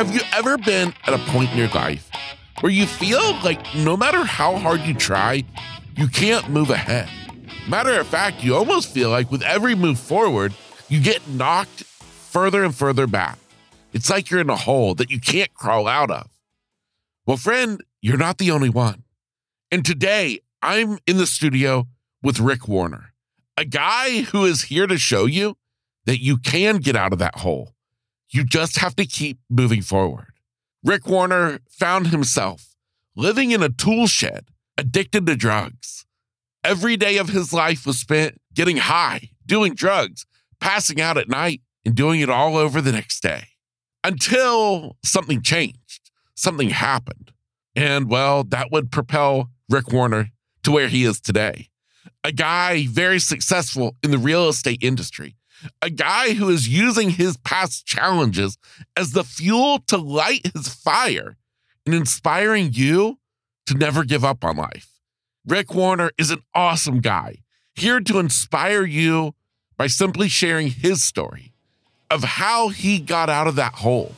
Have you ever been at a point in your life where you feel like no matter how hard you try, you can't move ahead? Matter of fact, you almost feel like with every move forward, you get knocked further and further back. It's like you're in a hole that you can't crawl out of. Well, friend, you're not the only one. And today, I'm in the studio with Rick Warner, a guy who is here to show you that you can get out of that hole. You just have to keep moving forward. Rick Warner found himself living in a tool shed, addicted to drugs. Every day of his life was spent getting high, doing drugs, passing out at night, and doing it all over the next day until something changed, something happened. And well, that would propel Rick Warner to where he is today. A guy very successful in the real estate industry, a guy who is using his past challenges as the fuel to light his fire and inspiring you to never give up on life. Rick Warner is an awesome guy, here to inspire you by simply sharing his story of how he got out of that hole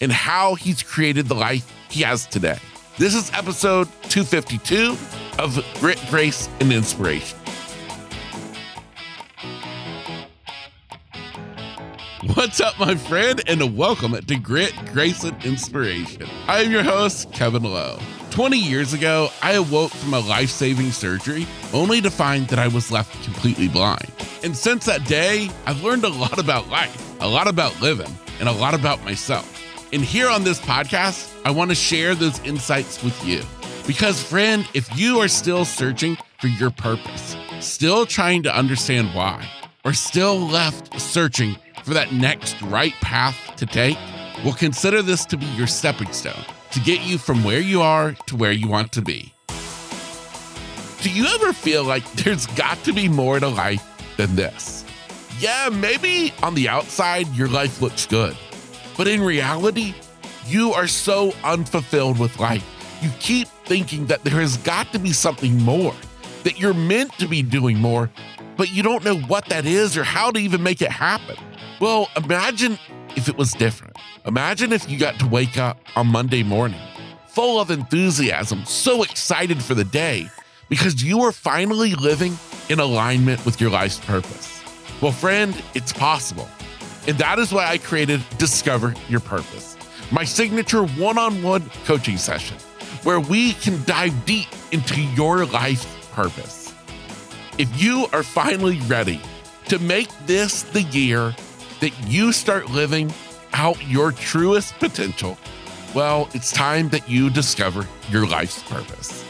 and how he's created the life he has today. This is episode 252 of Grit, Grace, and Inspiration. What's up, my friend, and welcome to Grit, Grace, and Inspiration. I am your host, Kevin Lowe. 20 years ago, I awoke from a life saving surgery only to find that I was left completely blind. And since that day, I've learned a lot about life, a lot about living, and a lot about myself. And here on this podcast, I want to share those insights with you. Because, friend, if you are still searching for your purpose, still trying to understand why, or still left searching for that next right path to take, well, consider this to be your stepping stone to get you from where you are to where you want to be. Do you ever feel like there's got to be more to life than this? Yeah, maybe on the outside, your life looks good, but in reality, you are so unfulfilled with life. You keep thinking that there has got to be something more, that you're meant to be doing more, but you don't know what that is or how to even make it happen. Well, imagine if it was different. Imagine if you got to wake up on Monday morning full of enthusiasm, so excited for the day because you are finally living in alignment with your life's purpose. Well, friend, it's possible. And that is why I created Discover Your Purpose, my signature one on one coaching session where we can dive deep into your life's purpose. If you are finally ready to make this the year that you start living out your truest potential, well, it's time that you discover your life's purpose.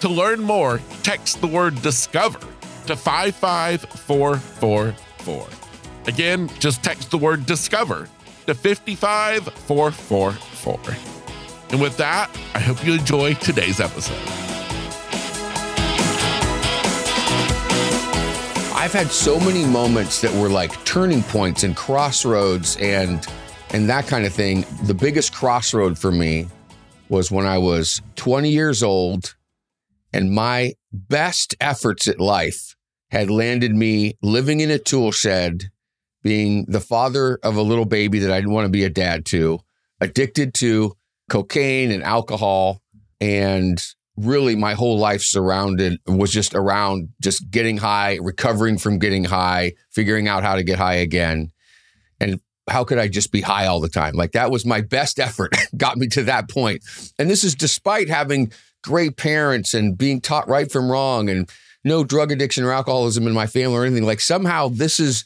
To learn more, text the word discover to 55444. Again, just text the word discover to 55444. And with that, I hope you enjoy today's episode. I've had so many moments that were like turning points and crossroads and and that kind of thing. The biggest crossroad for me was when I was 20 years old and my best efforts at life had landed me living in a tool shed, being the father of a little baby that I didn't want to be a dad to, addicted to cocaine and alcohol and really my whole life surrounded was just around just getting high, recovering from getting high, figuring out how to get high again. And how could I just be high all the time? Like that was my best effort, got me to that point. And this is despite having great parents and being taught right from wrong and no drug addiction or alcoholism in my family or anything. Like somehow this is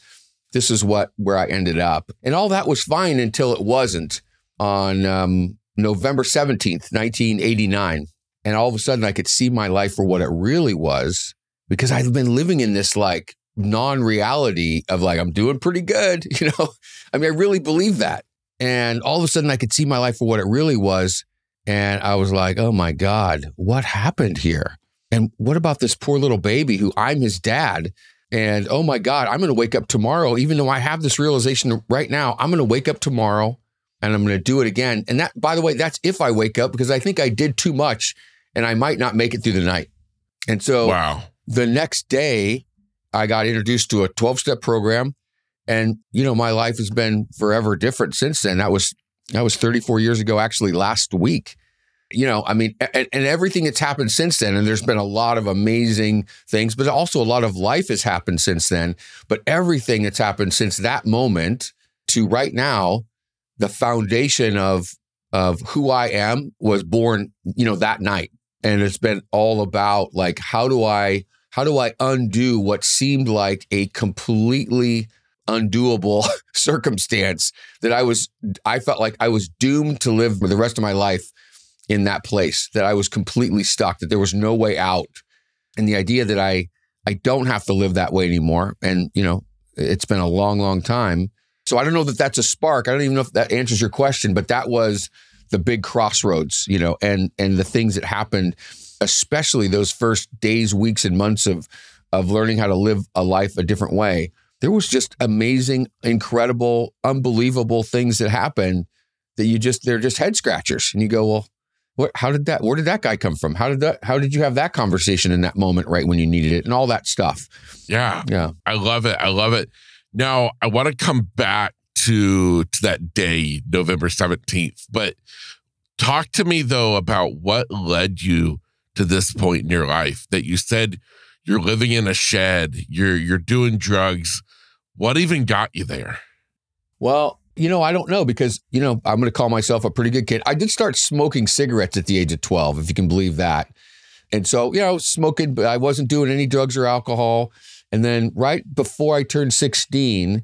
this is what where I ended up. And all that was fine until it wasn't on um, November 17th, 1989. And all of a sudden, I could see my life for what it really was because I've been living in this like non reality of like, I'm doing pretty good. You know, I mean, I really believe that. And all of a sudden, I could see my life for what it really was. And I was like, oh my God, what happened here? And what about this poor little baby who I'm his dad? And oh my God, I'm going to wake up tomorrow, even though I have this realization right now, I'm going to wake up tomorrow and I'm going to do it again. And that, by the way, that's if I wake up because I think I did too much and I might not make it through the night. And so Wow. the next day, I got introduced to a 12 step program. And, you know, my life has been forever different since then. That was That was 34 years ago, actually, last week. You know, I mean, and, and everything that's happened since then, and there's been a lot of amazing things, but also a lot of life has happened since then. But everything that's happened since that moment to right now, the foundation of of who I am was born, you know, that night. And it's been all about like how do I how do I undo what seemed like a completely undoable circumstance that I was, I felt like I was doomed to live for the rest of my life in that place, that I was completely stuck, that there was no way out. And the idea that I, I don't have to live that way anymore. And, you know, it's been a long, long time. So I don't know that that's a spark. I don't even know if that answers your question, but that was the big crossroads, you know, and, and the things that happened, especially those first days, weeks, and months of, of learning how to live a life a different way there was just amazing, incredible, unbelievable things that happened that you just they're just head scratchers, and you go, well, what? How did that? Where did that guy come from? How did that? How did you have that conversation in that moment, right when you needed it, and all that stuff? Yeah, yeah, I love it. I love it. Now I want to come back to to that day, November seventeenth, but talk to me though about what led you to this point in your life that you said you're living in a shed, you're you're doing drugs. What even got you there? Well, you know, I don't know because, you know, I'm going to call myself a pretty good kid. I did start smoking cigarettes at the age of 12, if you can believe that. And so, you know, smoking, but I wasn't doing any drugs or alcohol. And then right before I turned 16,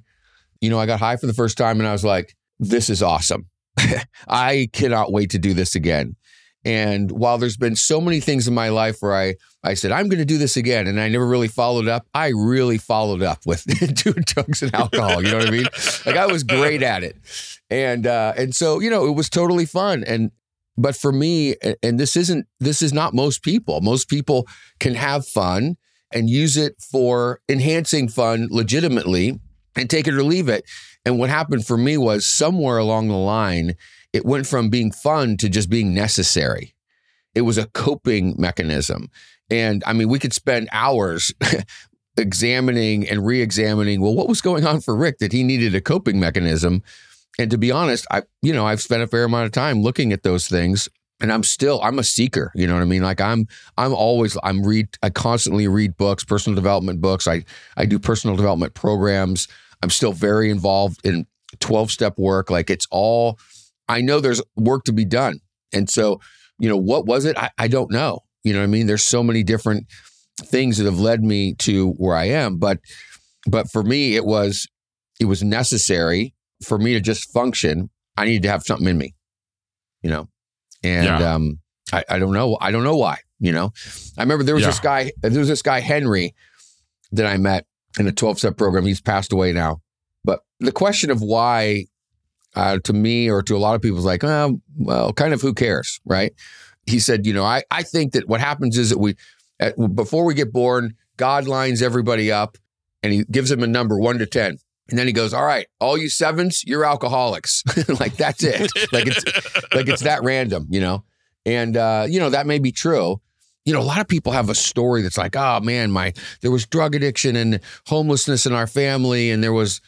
you know, I got high for the first time and I was like, this is awesome. I cannot wait to do this again. And while there's been so many things in my life where I, I said, I'm going to do this again, and I never really followed up, I really followed up with doing drugs and alcohol. You know what I mean? Like I was great at it. And, uh, and so, you know, it was totally fun. And, but for me, and this isn't, this is not most people. Most people can have fun and use it for enhancing fun legitimately and take it or leave it. And what happened for me was somewhere along the line, it went from being fun to just being necessary. It was a coping mechanism. And I mean, we could spend hours examining and re examining, well, what was going on for Rick that he needed a coping mechanism? And to be honest, I, you know, I've spent a fair amount of time looking at those things and I'm still, I'm a seeker. You know what I mean? Like I'm, I'm always, I'm read, I constantly read books, personal development books. I, I do personal development programs. I'm still very involved in 12 step work. Like it's all, I know there's work to be done. And so, you know, what was it? I, I don't know. You know what I mean? There's so many different things that have led me to where I am. But but for me, it was it was necessary for me to just function. I needed to have something in me, you know. And yeah. um, I, I don't know. I don't know why. You know, I remember there was yeah. this guy. There was this guy Henry that I met in a 12 step program. He's passed away now. But the question of why uh, to me or to a lot of people is like, oh, well, kind of who cares, right? He said, you know, I, I think that what happens is that we, at, before we get born, God lines everybody up and he gives them a number one to 10. And then he goes, "All right, all you sevens, you're alcoholics." like that's it. like it's like it's that random, you know. And uh, you know that may be true. You know, a lot of people have a story that's like, "Oh man, my there was drug addiction and homelessness in our family, and there was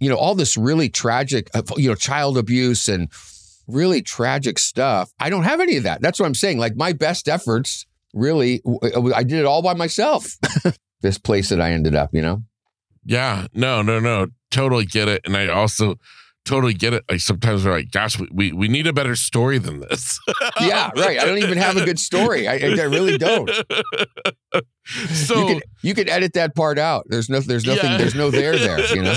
you know, all this really tragic, uh, you know, child abuse and really tragic stuff. I don't have any of that. That's what I'm saying. Like my best efforts, really, I did it all by myself. this place that I ended up, you know? Yeah, no, no, no. Totally get it. And I also totally get it. Like sometimes we're like, gosh, we, we, we need a better story than this. yeah, right. I don't even have a good story. I, I really don't. So you can you can edit that part out. There's no there's nothing yeah. there's no there there, you know.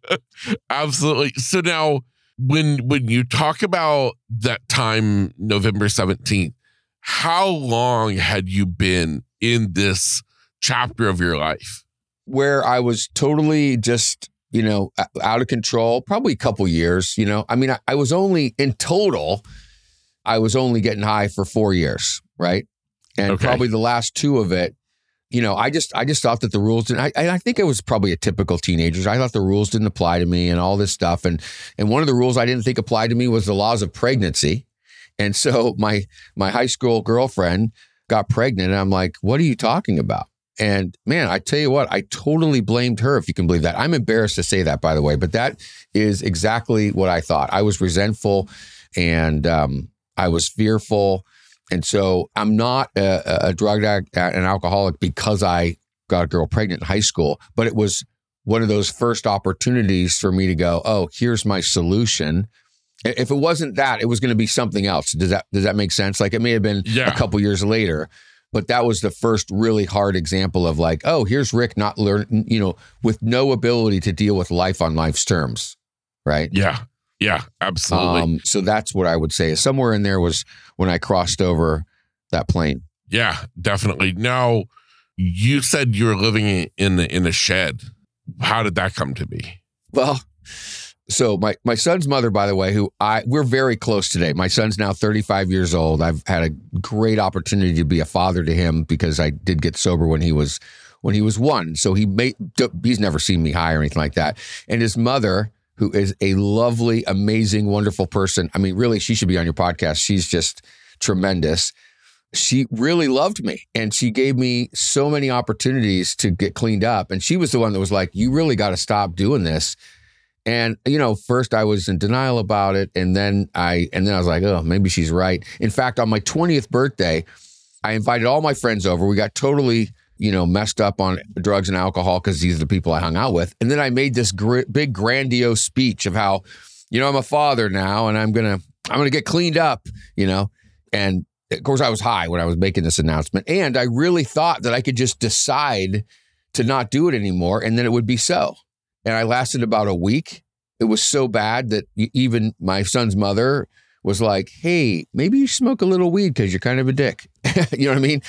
Absolutely. So now when when you talk about that time November 17th, how long had you been in this chapter of your life? Where I was totally just you know, out of control, probably a couple years, you know. I mean, I, I, was only in total, I was only getting high for four years, right? And okay. probably the last two of it, you know, I just I just thought that the rules didn't I, I think it was probably a typical teenager. I thought the rules didn't apply to me and all this stuff. And and one of the rules I didn't think applied to me was the laws of pregnancy. And so my my high school girlfriend got pregnant and I'm like, what are you talking about? And man, I tell you what, I totally blamed her, if you can believe that. I'm embarrassed to say that, by the way, but that is exactly what I thought. I was resentful and um, I was fearful. And so I'm not a, a drug addict, an alcoholic because I got a girl pregnant in high school, but it was one of those first opportunities for me to go, oh, here's my solution. If it wasn't that, it was going to be something else. Does that does that make sense? Like it may have been Yeah. a couple years later, but that was the first really hard example of like, oh, here's Rick not learn, you know, with no ability to deal with life on life's terms, right? Yeah. Yeah. Absolutely. Um, so that's what I would say. Somewhere in there was when I crossed over that plane. yeah, definitely. Now, you said you were living in the, in a shed. How did that come to be? Well, so my my son's mother, by the way, who I we're very close today. My son's now 35 years old. I've had a great opportunity to be a father to him because I did get sober when he was when he was one. So he made he's never seen me high or anything like that. And his mother, who is a lovely, amazing, wonderful person. I mean, really, she should be on your podcast. She's just tremendous. She really loved me and she gave me so many opportunities to get cleaned up. And she was the one that was like, You really got to stop doing this. And you know, first I was in denial about it, and then I and then I was like, oh, maybe she's right. In fact, on my 20th birthday, I invited all my friends over. We got totally, you know, messed up on drugs and alcohol because these are the people I hung out with. And then I made this gr- big grandiose speech of how, you know, I'm a father now, and I'm gonna I'm gonna get cleaned up, you know. And of course, I was high when I was making this announcement, and I really thought that I could just decide to not do it anymore, and then it would be so and I lasted about a week. It was so bad that even my son's mother was like, "Hey, maybe you smoke a little weed because you're kind of a dick." you know what I mean?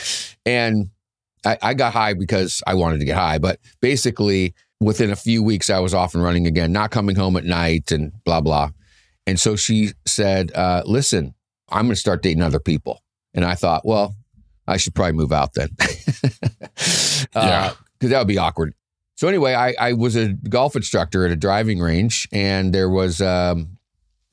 And I, I got high because I wanted to get high, but basically within a few weeks, I was off and running again, not coming home at night and blah blah. And so she said, uh, "Listen, I'm going to start dating other people." And I thought, well, I should probably move out then, because Yeah. Cause that would be awkward. So anyway, I, I was a golf instructor at a driving range, and there was um,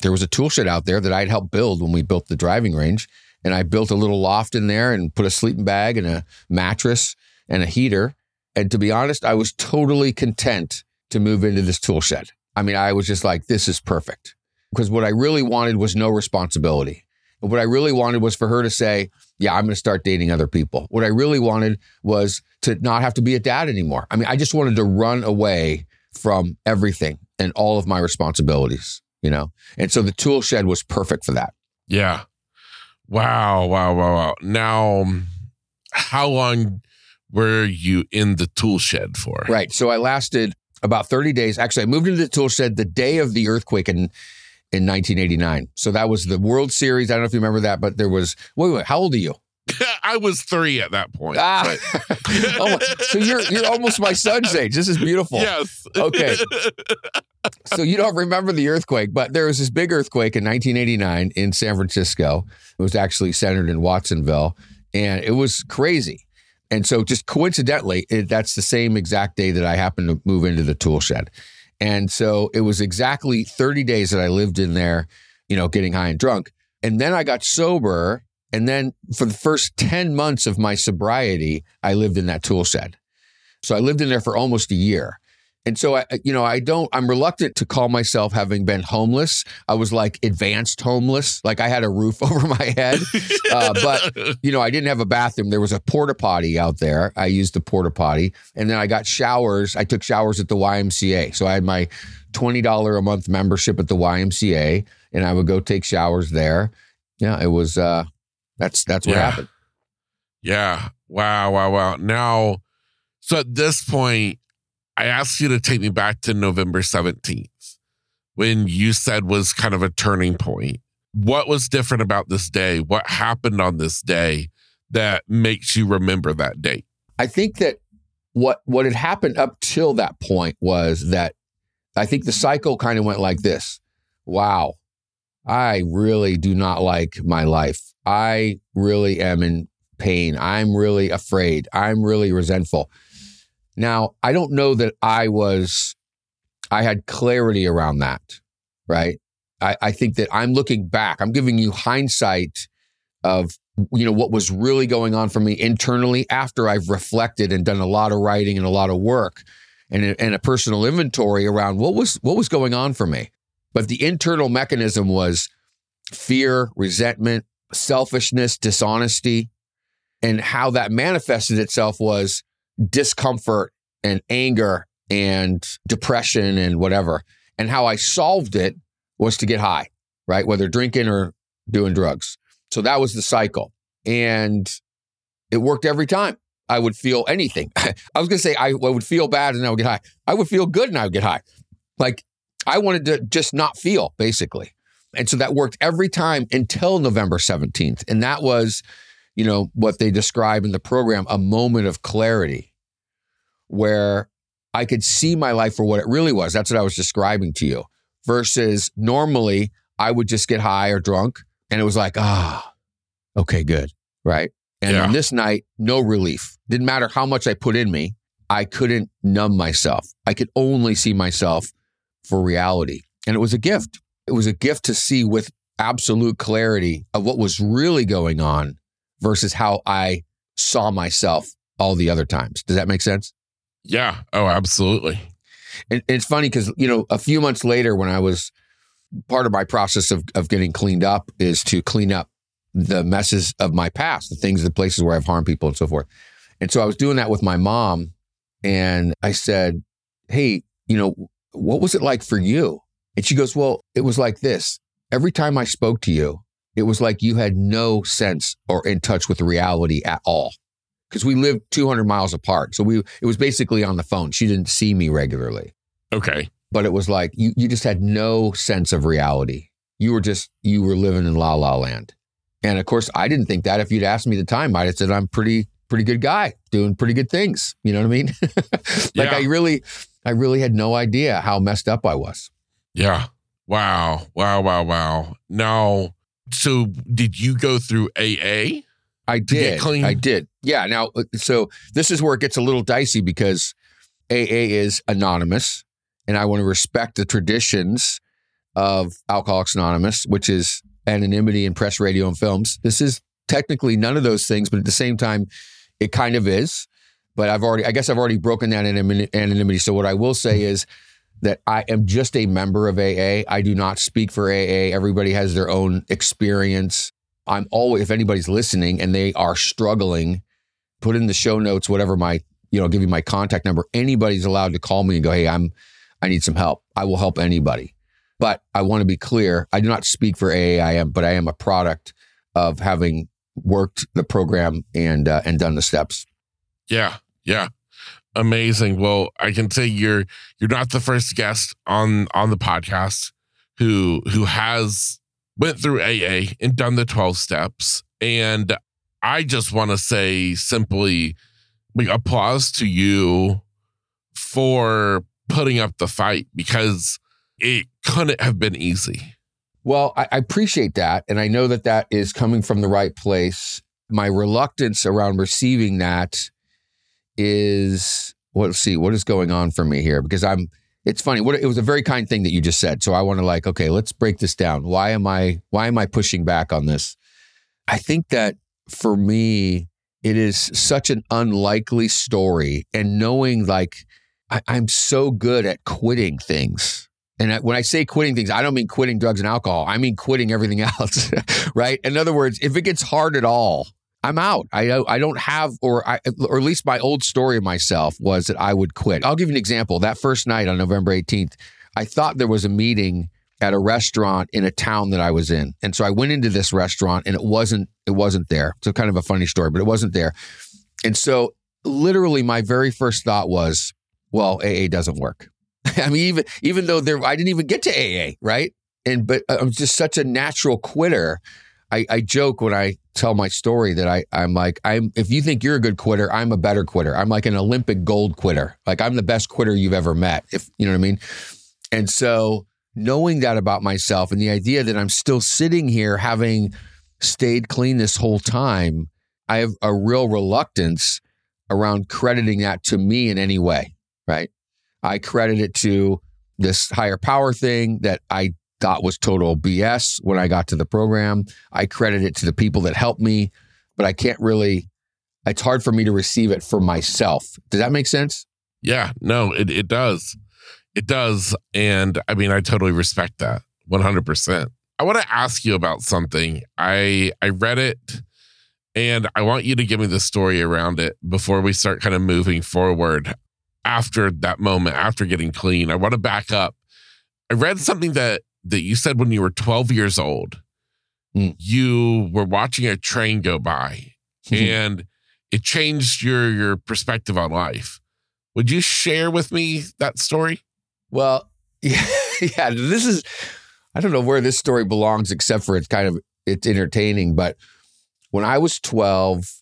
there was a tool shed out there that I'd helped build when we built the driving range, and I built a little loft in there and put a sleeping bag and a mattress and a heater. And to be honest, I was totally content to move into this tool shed. I mean, I was just like, this is perfect because what I really wanted was no responsibility. And what I really wanted was for her to say, yeah, I'm going to start dating other people. What I really wanted was to not have to be a dad anymore. I mean, I just wanted to run away from everything and all of my responsibilities, you know? And so the tool shed was perfect for that. Yeah. Wow. Wow. Wow. Wow. Now, how long were you in the tool shed for? Right. So I lasted about 30 days. Actually, I moved into the tool shed the day of the earthquake in in 1989. So that was the World Series. I don't know if you remember that, but there was wait, wait, how old are you? I was three at that point. Ah. Oh so you're you're almost my son's age. This is beautiful. Yes. Okay. so you don't remember the earthquake, but there was this big earthquake in 1989 in San Francisco. It was actually centered in Watsonville, and it was crazy. And so, just coincidentally, it, that's the same exact day that I happened to move into the tool shed. And so, it was exactly 30 days that I lived in there, you know, getting high and drunk. And then I got sober. And then for the first 10 months of my sobriety, I lived in that tool shed. So I lived in there for almost a year. And so I, you know, I don't, I'm reluctant to call myself having been homeless. I was like advanced homeless. Like I had a roof over my head. Uh, but, you know, I didn't have a bathroom. There was a porta potty out there. I used the porta potty. And then I got showers. I took showers at the YMCA. So I had my $20 a month membership at the YMCA and I would go take showers there. Yeah, it was, uh, that's, that's what Yeah. happened. Yeah. Wow. Wow. Wow. Now, so at this point, I asked you to take me back to November 17th when you said was kind of a turning point. What was different about this day? What happened on this day that makes you remember that date? I think that what what had happened up till that point was that I think the cycle kind of went like this. Wow. I really do not like my life. I really am in pain. I'm really afraid. I'm really resentful. Now, I don't know that I was I had clarity around that, right? I, I think that I'm looking back. I'm giving you hindsight of you know what was really going on for me internally after I've reflected and done a lot of writing and a lot of work and and a personal inventory around what was what was going on for me. But the internal mechanism was fear, resentment, selfishness, dishonesty, and how that manifested itself was discomfort and anger and depression and whatever. And how I solved it was to get high, right? Whether drinking or doing drugs. So that was the cycle. And it worked every time. I would feel anything. I was going to say I would feel bad and I would get high. I would feel good and I would get high. Like I wanted to just not feel, basically. And so that worked every time until November 17th. And that was, you know, what they describe in the program a moment of clarity where I could see my life for what it really was. That's what I was describing to you. Versus normally I would just get high or drunk and it was like, ah, okay, good. Right. And yeah. on this night, no relief. Didn't matter how much I put in me, I couldn't numb myself. I could only see myself for reality. And it was a gift. It was a gift to see with absolute clarity of what was really going on versus how I saw myself all the other times. Does that make sense? Yeah. Oh, absolutely. And it's funny because, you know, a few months later, when I was part of my process of, of getting cleaned up is to clean up the messes of my past, the things, the places where I've harmed people and so forth. And so I was doing that with my mom. And I said, Hey, you know, what was it like for you? And she goes, Well, it was like this. Every time I spoke to you, it was like you had no sense or in touch with reality at all. Because we lived 200 miles apart. So we, it was basically on the phone. She didn't see me regularly. Okay. But it was like you, you just had no sense of reality. You were just, you were living in la la land. And of course, I didn't think that. If you'd asked me the time, I'd have said, I'm pretty, pretty good guy doing pretty good things. You know what I mean? like yeah. I really, I really had no idea how messed up I was. Yeah. Wow. Wow. Wow. Wow. Now, so did you go through AA? I did. I did. Yeah. Now, uh, so this is where it gets a little dicey because AA is anonymous, and I want to respect the traditions of Alcoholics Anonymous, which is anonymity in press, radio, and films. This is technically none of those things, but at the same time, it kind of is. But I've already, I guess I've already broken that anonymity. So what I will say is that I am just a member of AA. I do not speak for AA. Everybody has their own experience. I'm always, if anybody's listening and they are struggling, put in the show notes, whatever my, you know, give you my contact number. Anybody's allowed to call me and go, Hey, I'm, I need some help. I will help anybody. But I want to be clear I do not speak for AAIM, but I am a product of having worked the program and uh, and done the steps. Yeah, yeah, amazing. Well, I can say you're you're not the first guest on on the podcast who who has went through AA and done the twelve steps, and I just want to say simply, like, applause to you for putting up the fight because it couldn't have been easy. Well, I, I appreciate that. And I know that that is coming from the right place. My reluctance around receiving that is, well, let's see, what is going on for me here? Because I'm, it's funny. What it was a very kind thing that you just said. So I want to like, okay, let's break this down. Why am I, why am I pushing back on this? I think that for me, it is such an unlikely story. And knowing like, I, I'm so good at quitting things and when I say quitting things, I don't mean quitting drugs and alcohol. I mean quitting everything else, right? In other words, if it gets hard at all, I'm out. I uh, I don't have, or I, or at least my old story of myself was that I would quit. I'll give you an example. That first night on November 18th, I thought there was a meeting at a restaurant in a town that I was in, and so I went into this restaurant, and it wasn't it wasn't there. So kind of a funny story, but it wasn't there. And so, literally, my very first thought was, "Well, AA doesn't work." I mean, even even though there, I didn't even get to AA, right? And but uh, I'm just such a natural quitter. I, I joke when I tell my story that I I'm like I'm if you think you're a good quitter, I'm a better quitter. I'm like an Olympic gold quitter. Like I'm the best quitter you've ever met. If you know what I mean. And so knowing that about myself and the idea that I'm still sitting here having stayed clean this whole time, I have a real reluctance around crediting that to me in any way, right? I credit it to this higher power thing that I thought was total BS when I got to the program. I credit it to the people that helped me, but I can't really, it's hard for me to receive it for myself. Does that make sense? Yeah, no, it, it does. It does. And I mean, I totally respect that 100%. I want to ask you about something. I I read it and I want you to give me the story around it before we start kind of moving forward after that moment, after getting clean. I want to back up. I read something that that you said when you were 12 years old. Mm. You were watching a train go by and it changed your your perspective on life. Would you share with me that story? Well, yeah, yeah. This is I don't know where this story belongs, except for it's kind of it's entertaining. But when I was 12,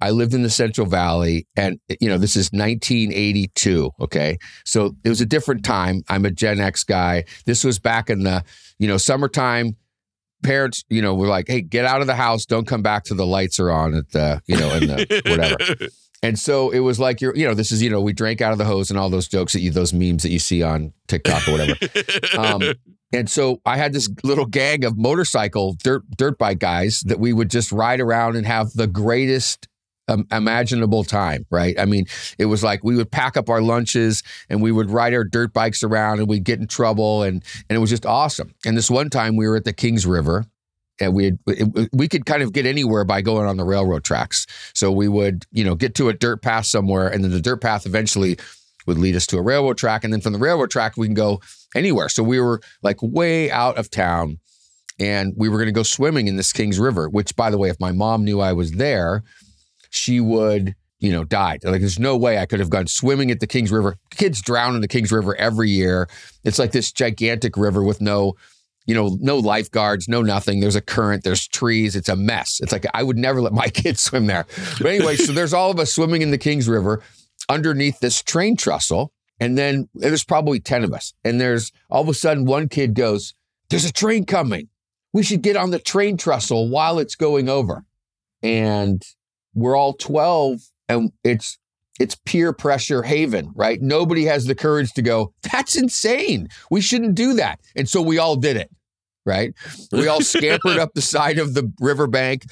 I lived in the Central Valley, and you know this is 1982. Okay, so it was a different time. I'm a Gen X guy. This was back in the you know summertime. Parents, you know, were like, "Hey, get out of the house! Don't come back till the lights are on at the, you know, in the whatever." And so it was like you're, you know, this is, you know, we drank out of the hose and all those jokes that you, those memes that you see on TikTok or whatever. Um, and so I had this little gang of motorcycle dirt dirt bike guys that we would just ride around and have the greatest um, imaginable time, right? I mean, it was like we would pack up our lunches and we would ride our dirt bikes around and we'd get in trouble and and it was just awesome. And this one time we were at the Kings River and we had, we could kind of get anywhere by going on the railroad tracks. So we would, you know, get to a dirt path somewhere and then the dirt path eventually would lead us to a railroad track and then from the railroad track we can go anywhere. So we were like way out of town and we were going to go swimming in this Kings River, which by the way, if my mom knew I was there, she would, you know, died. Like there's no way I could have gone swimming at the Kings River. Kids drown in the Kings River every year. It's like this gigantic river with no, you know, no lifeguards, no nothing. There's a current, there's trees. It's a mess. It's like I would never let my kids swim there. But anyway, so there's all of us swimming in the Kings River underneath this train trestle. And then there's probably 10 of us. And there's all of a sudden one kid goes, There's a train coming. We should get on the train trestle while it's going over. And we're all 12 and it's it's peer pressure haven, right? Nobody has the courage to go, that's insane. We shouldn't do that. And so we all did it, right? We all scampered up the side of the riverbank,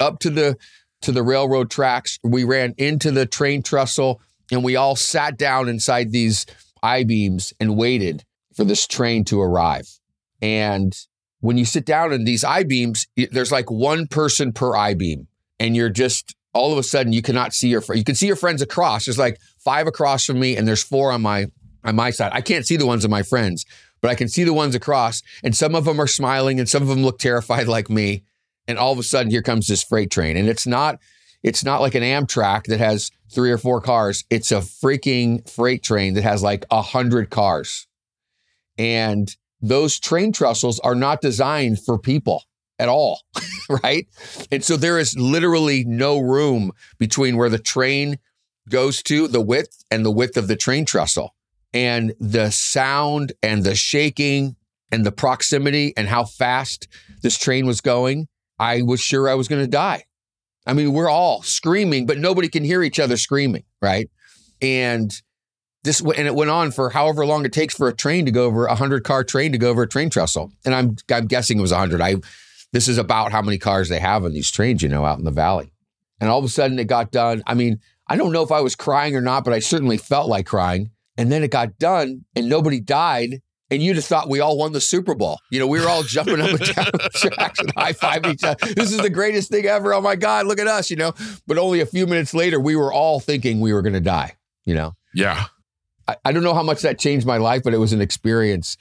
up to the to the railroad tracks. We ran into the train trestle and we all sat down inside these I-beams and waited for this train to arrive. And when you sit down in these I-beams, there's like one person per I-beam and you're just all of a sudden you cannot see your you can see your friends across. There's like five across from me, and there's four on my on my side. I can't see the ones of my friends, but I can see the ones across, and some of them are smiling, and some of them look terrified like me. And all of a sudden, here comes this freight train, and it's not it's not like an Amtrak that has three or four cars. It's a freaking freight train that has like a hundred cars, and those train trestles are not designed for people at all, right? And so there is literally no room between where the train goes to, the width and the width of the train trestle. And the sound and the shaking and the proximity and how fast this train was going, I was sure I was going to die. I mean, we're all screaming, but nobody can hear each other screaming, right? And this and it went on for however long it takes for a train to go over a hundred car train to go over a train trestle. And I'm I'm guessing it was a hundred. I this is about how many cars they have on these trains, you know, out in the valley. And all of a sudden it got done. I mean, I don't know if I was crying or not, but I certainly felt like crying. And then it got done and nobody died. And you'd have thought we all won the Super Bowl. You know, we were all jumping up and down the tracks and high fiving each other. This is the greatest thing ever. Oh my God, look at us, you know. But only a few minutes later, we were all thinking we were going to die, you know. Yeah. I, I, don't know how much that changed my life, but it was an experience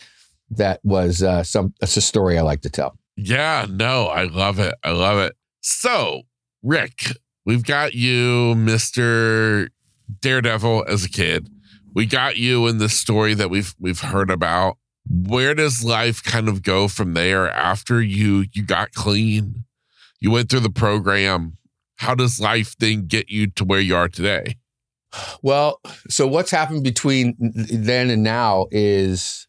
that was uh, some, it's a story I like to tell. Yeah, no, I love it. I love it. So, Rick, we've got you, Mr. Daredevil as a kid. We got you in this story that we've we've heard about. Where does life kind of go from there after you you got clean? You went through the program. How does life then get you to where you are today? Well, so what's happened between then and now is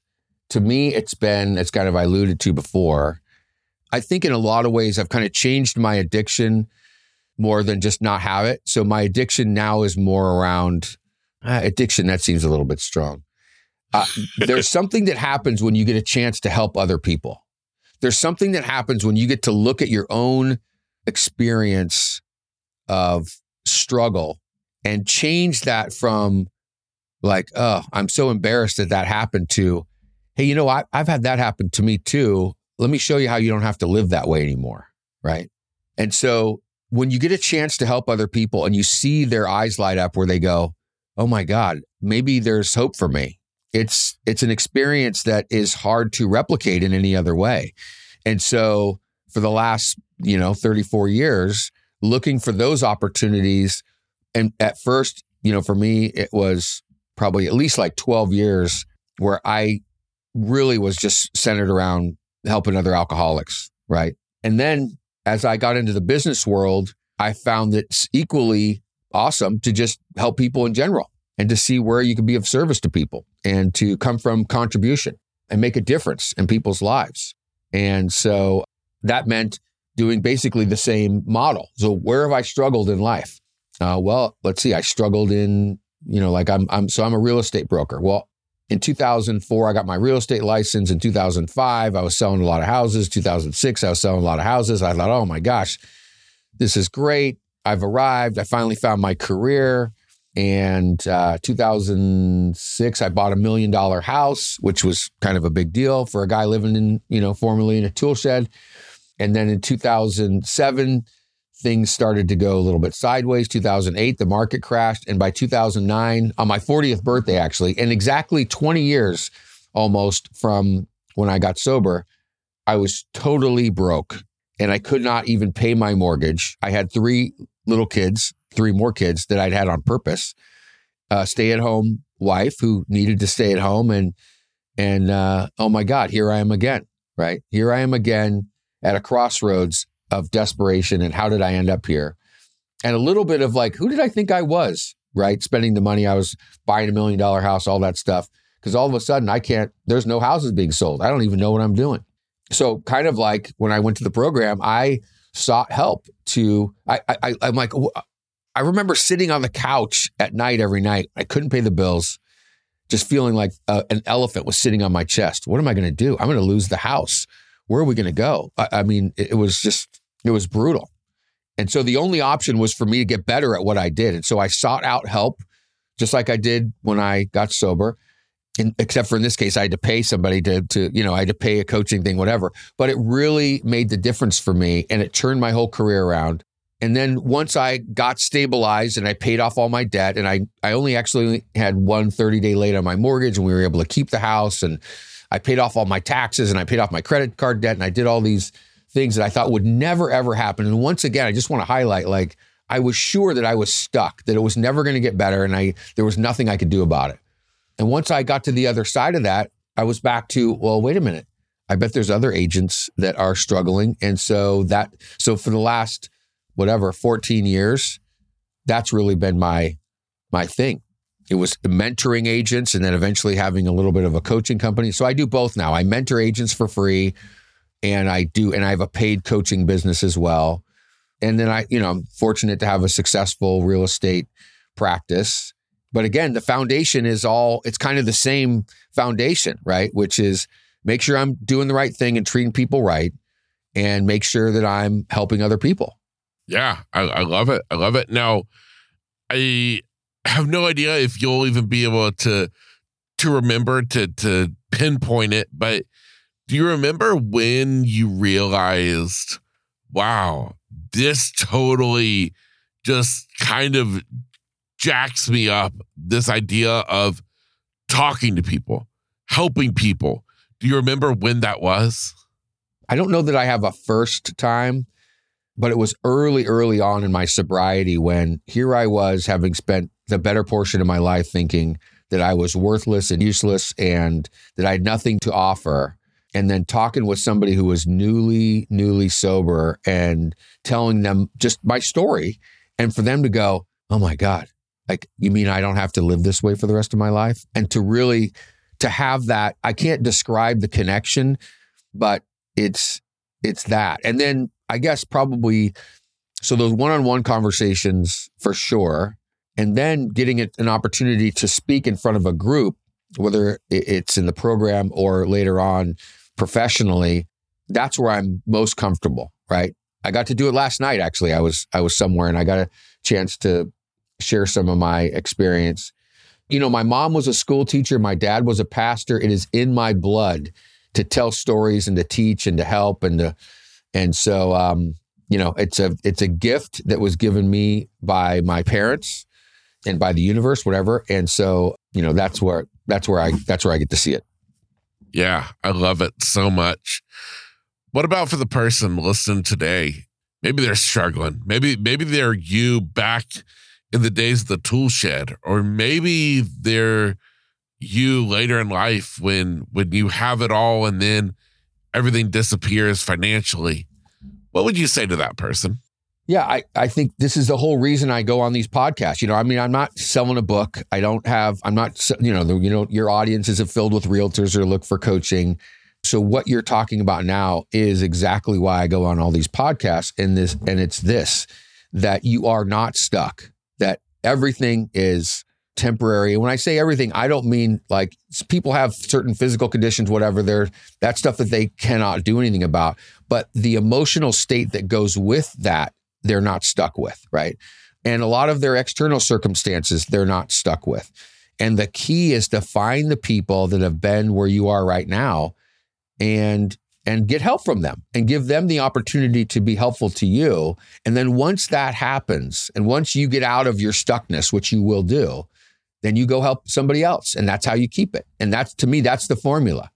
to me, it's been, it's kind of alluded to before, I think in a lot of ways, I've kind of changed my addiction more than just not have it. So my addiction now is more around uh, addiction. That seems a little bit strong. Uh, there's something that happens when you get a chance to help other people. There's something that happens when you get to look at your own experience of struggle and change that from like, oh, I'm so embarrassed that that happened to, hey, you know, I, I've had that happen to me too. Let me show you how you don't have to live that way anymore. Right. And so when you get a chance to help other people and you see their eyes light up where they go, oh my God, maybe there's hope for me. It's it's an experience that is hard to replicate in any other way. And so for the last, you know, 34 years, looking for those opportunities and at first, you know, for me it was probably at least like 12 years where I really was just centered around helping other alcoholics, right? And then as I got into the business world, I found it's equally awesome to just help people in general and to see where you can be of service to people and to come from contribution and make a difference in people's lives. And so that meant doing basically the same model. So where have I struggled in life? Uh, well, let's see. I struggled in, you know, like I'm, I'm, so I'm a real estate broker. Well, in 2004, I got my real estate license. In 2005, I was selling a lot of houses. 2006, I was selling a lot of houses. I thought, oh my gosh, this is great. I've arrived. I finally found my career. And uh, 2006, I bought a million dollar house, which was kind of a big deal for a guy living in, you know, formerly in a tool shed. And then in 2007, things started to go a little bit sideways. 2008, the market crashed. And by 2009, on my 40th birthday, actually, and exactly 20 years almost from when I got sober, I was totally broke and I could not even pay my mortgage. I had three little kids, three more kids that I'd had on purpose. A stay at home wife who needed to stay at home. And, and, uh, oh my God, here I am again, right? Here I am again at a crossroads of desperation and how did I end up here? And a little bit of like, who did I think I was? Right. Spending the money I was buying a million dollar house, all that stuff. Because all of a sudden I can't, there's no houses being sold. I don't even know what I'm doing. So, kind of like when I went to the program, I sought help to, I, I, I'm like, I remember sitting on the couch at night every night. I couldn't pay the bills, just feeling like uh, an elephant was sitting on my chest. What am I going to do? I'm going to lose the house. Where are we going to go? I, I mean, it, it was just it was brutal. And so the only option was for me to get better at what I did. And so I sought out help, just like I did when I got sober. And except for in this case, I had to pay somebody to, to, you know, I had to pay a coaching thing, whatever. But it really made the difference for me and it turned my whole career around. And then once I got stabilized and I paid off all my debt, and I, I only actually had one 30 day late on my mortgage, and we were able to keep the house, and I paid off all my taxes, and I paid off my credit card debt, and I did all these things that I thought would never ever happen. And once again, I just want to highlight like I was sure that I was stuck, that it was never going to get better and I there was nothing I could do about it. And once I got to the other side of that, I was back to, well, wait a minute. I bet there's other agents that are struggling. And so that so for the last whatever 14 years, that's really been my my thing. It was mentoring agents and then eventually having a little bit of a coaching company. So I do both now. I mentor agents for free and I do, and I have a paid coaching business as well. And then I, you know, I'm fortunate to have a successful real estate practice. But again, the foundation is all, it's kind of the same foundation, right? Which is make sure I'm doing the right thing and treating people right and make sure that I'm helping other people. Yeah, I, I love it. I love it. Now, I have no idea if you'll even be able to to remember to to pinpoint it, but do you remember when you realized, wow, this totally just kind of jacks me up? This idea of talking to people, helping people. Do you remember when that was? I don't know that I have a first time, but it was early, early on in my sobriety when here I was having spent the better portion of my life thinking that I was worthless and useless and that I had nothing to offer and then talking with somebody who was newly, newly sober and telling them just my story. And for them to go, oh my God, like, you mean I don't have to live this way for the rest of my life? And to really, to have that, I can't describe the connection, but it's, it's that. And then I guess probably, so those one on one conversations for sure. And then getting an opportunity to speak in front of a group whether it's in the program or later on professionally, that's where I'm most comfortable, right? I got to do it last night actually. I was I was somewhere and I got a chance to share some of my experience. You know, my mom was a school teacher, my dad was a pastor. It is in my blood to tell stories and to teach and to help and to and so um, you know, it's a it's a gift that was given me by my parents and by the universe, whatever. And so, you know, that's where that's where I that's where I get to see it. Yeah, I love it so much. What about for the person listening today? Maybe they're struggling. Maybe maybe they're you back in the days of the tool shed, or maybe they're you later in life when when you have it all and then everything disappears financially. What would you say to that person? Yeah, I, I think this is the whole reason I go on these podcasts. You know, I mean, I'm not selling a book. I don't have, I'm not, you know, the, you know, your audiences are filled with realtors or look for coaching. So what you're talking about now is exactly why I go on all these podcasts and this, and it's this, that you are not stuck, that everything is temporary. And when I say everything, I don't mean like people have certain physical conditions, whatever. They're that stuff that they cannot do anything about. But the emotional state that goes with that they're not stuck with, right? And a lot of their external circumstances, they're not stuck with. And the key is to find the people that have been where you are right now and and get help from them and give them the opportunity to be helpful to you. And then once that happens, and once you get out of your stuckness, which you will do, then you go help somebody else. And that's how you keep it. And that's to me, that's the formula,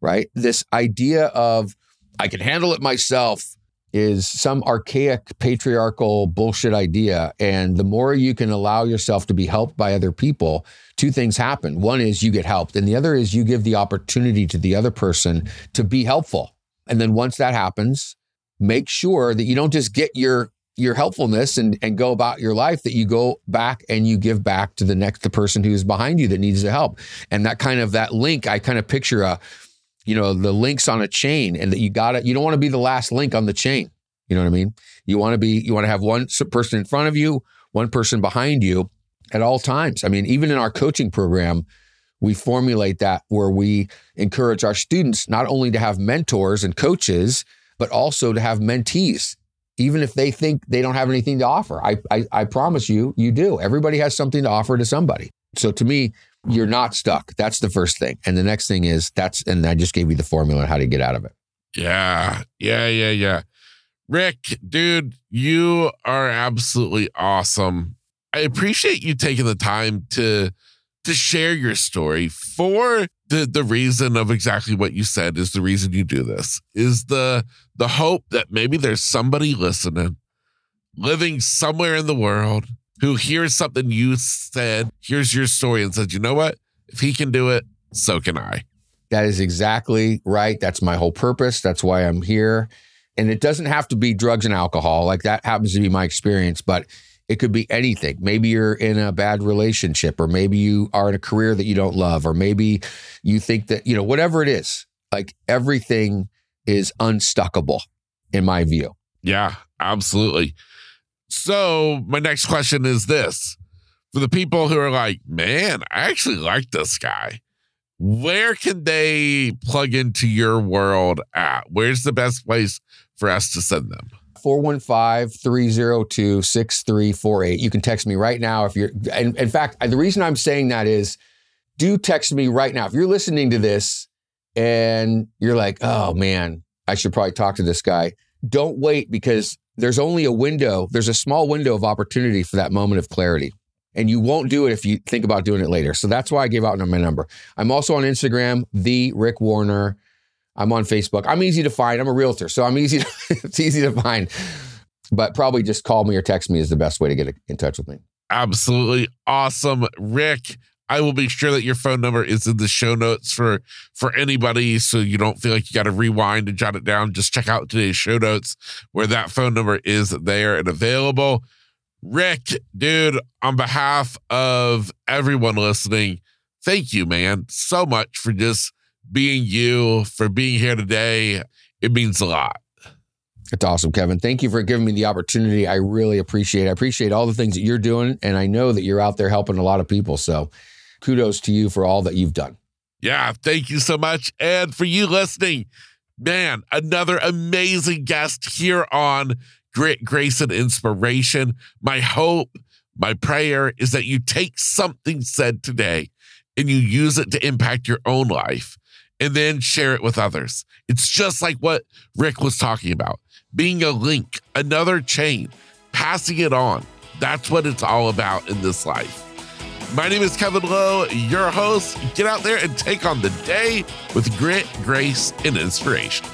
right? This idea of I can handle it myself is some archaic patriarchal bullshit idea. And the more you can allow yourself to be helped by other people, two things happen. One is you get helped, and the other is you give the opportunity to the other person to be helpful. And then once that happens, make sure that you don't just get your your helpfulness and, and go about your life that you go back and you give back to the next the person who's behind you that needs the help and that kind of that link i kind of picture a you know, the links on a chain and that you got to, you don't want to be the last link on the chain. You know what I mean? You want to be, you want to have one person in front of you, one person behind you at all times. I mean, even in our coaching program, we formulate that where we encourage our students not only to have mentors and coaches, but also to have mentees, even if they think they don't have anything to offer. I, I, I promise you, you do. Everybody has something to offer to somebody. So to me, you're not stuck. That's the first thing. And the next thing is that's, and I just gave you the formula how to get out of it. Yeah. Yeah. Yeah. Yeah. Rick, dude, you are absolutely awesome. I appreciate you taking the time to to share your story for the the reason of exactly what you said is the reason you do this. Is the the hope that maybe there's somebody listening living somewhere in the world who hears something you said, hears your story, and says, you know what? If he can do it, so can I. That is exactly right. That's my whole purpose. That's why I'm here. And it doesn't have to be drugs and alcohol. Like that happens to be my experience, but it could be anything. Maybe you're in a bad relationship, or maybe you are in a career that you don't love, or maybe you think that, you know, whatever it is, like everything is unstuckable in my view. Yeah, absolutely. So, my next question is this for the people who are like, man, I actually like this guy, where can they plug into your world at? Where's the best place for us to send them? 415-302-6348. You can text me right now if you're in, in fact, the reason I'm saying that is do text me right now. If you're listening to this and you're like, "Oh man, I should probably talk to this guy." Don't wait because there's only a window, there's a small window of opportunity for that moment of clarity. And you won't do it if you think about doing it later. So that's why I gave out my number. I'm also on Instagram, the Rick Warner. I'm on Facebook. I'm easy to find. I'm a realtor, so I'm easy. To, it's easy to find. But probably just call me or text me is the best way to get in touch with me. Absolutely awesome, Rick. I will be sure that your phone number is in the show notes for for anybody, so you don't feel like you got to rewind and jot it down. Just check out today's show notes where that phone number is there and available. Rick, dude, on behalf of everyone listening, thank you, man, so much for just being you, for being here today. It means a lot. It's awesome, Kevin. Thank you for giving me the opportunity. I really appreciate it. I appreciate all the things that you're doing. And I know that you're out there helping a lot of people. So kudos to you for all that you've done. Yeah, thank you so much. And for you listening, man, another amazing guest here on Grit, Grace, and Inspiration. My hope, my prayer is that you take something said today and you use it to impact your own life and then share it with others. It's just like what Rick was talking about being a link, another chain, passing it on. That's what it's all about in this life. My name is Kevin Lowe, your host. Get out there and take on the day with grit, grace, and inspiration.